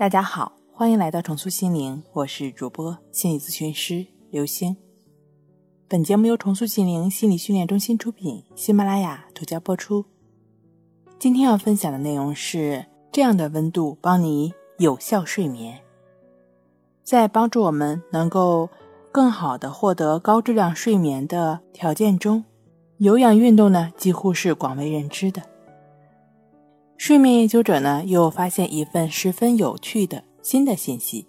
大家好，欢迎来到重塑心灵，我是主播心理咨询师刘星。本节目由重塑心灵心理训练中心出品，喜马拉雅独家播出。今天要分享的内容是这样的温度帮你有效睡眠，在帮助我们能够更好的获得高质量睡眠的条件中，有氧运动呢几乎是广为人知的。睡眠研究者呢，又发现一份十分有趣的新的信息。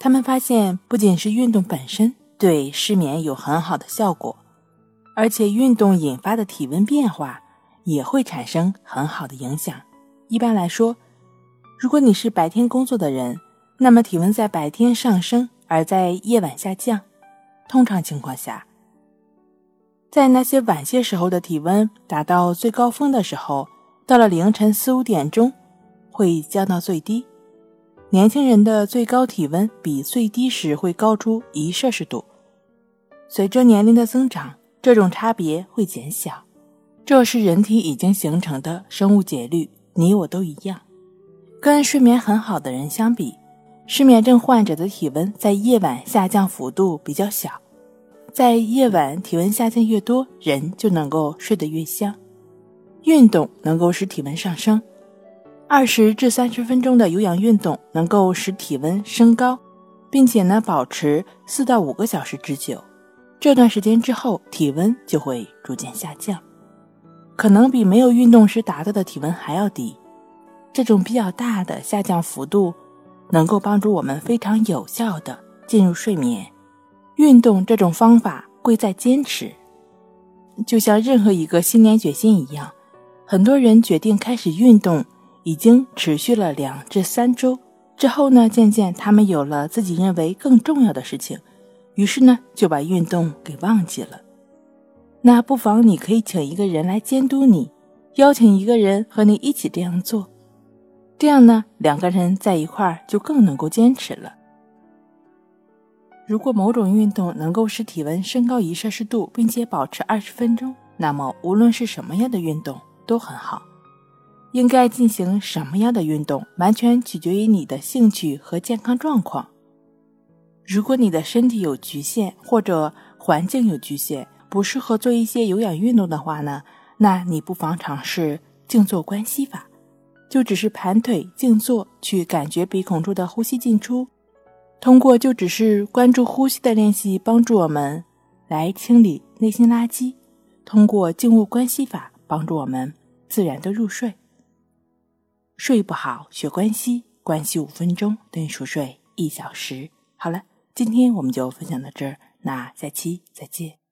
他们发现，不仅是运动本身对失眠有很好的效果，而且运动引发的体温变化也会产生很好的影响。一般来说，如果你是白天工作的人，那么体温在白天上升，而在夜晚下降。通常情况下，在那些晚些时候的体温达到最高峰的时候。到了凌晨四五点钟，会降到最低。年轻人的最高体温比最低时会高出一摄氏度。随着年龄的增长，这种差别会减小。这是人体已经形成的生物节律，你我都一样。跟睡眠很好的人相比，失眠症患者的体温在夜晚下降幅度比较小。在夜晚体温下降越多，人就能够睡得越香。运动能够使体温上升，二十至三十分钟的有氧运动能够使体温升高，并且呢保持四到五个小时之久。这段时间之后，体温就会逐渐下降，可能比没有运动时达到的体温还要低。这种比较大的下降幅度，能够帮助我们非常有效的进入睡眠。运动这种方法贵在坚持，就像任何一个新年决心一样。很多人决定开始运动，已经持续了两至三周之后呢，渐渐他们有了自己认为更重要的事情，于是呢就把运动给忘记了。那不妨你可以请一个人来监督你，邀请一个人和你一起这样做，这样呢两个人在一块儿就更能够坚持了。如果某种运动能够使体温升高一摄氏度，并且保持二十分钟，那么无论是什么样的运动。都很好，应该进行什么样的运动，完全取决于你的兴趣和健康状况。如果你的身体有局限，或者环境有局限，不适合做一些有氧运动的话呢，那你不妨尝试静坐观息法，就只是盘腿静坐，去感觉鼻孔处的呼吸进出。通过就只是关注呼吸的练习，帮助我们来清理内心垃圾。通过静卧观息法。帮助我们自然的入睡。睡不好学关系，关系五分钟等于熟睡一小时。好了，今天我们就分享到这儿，那下期再见。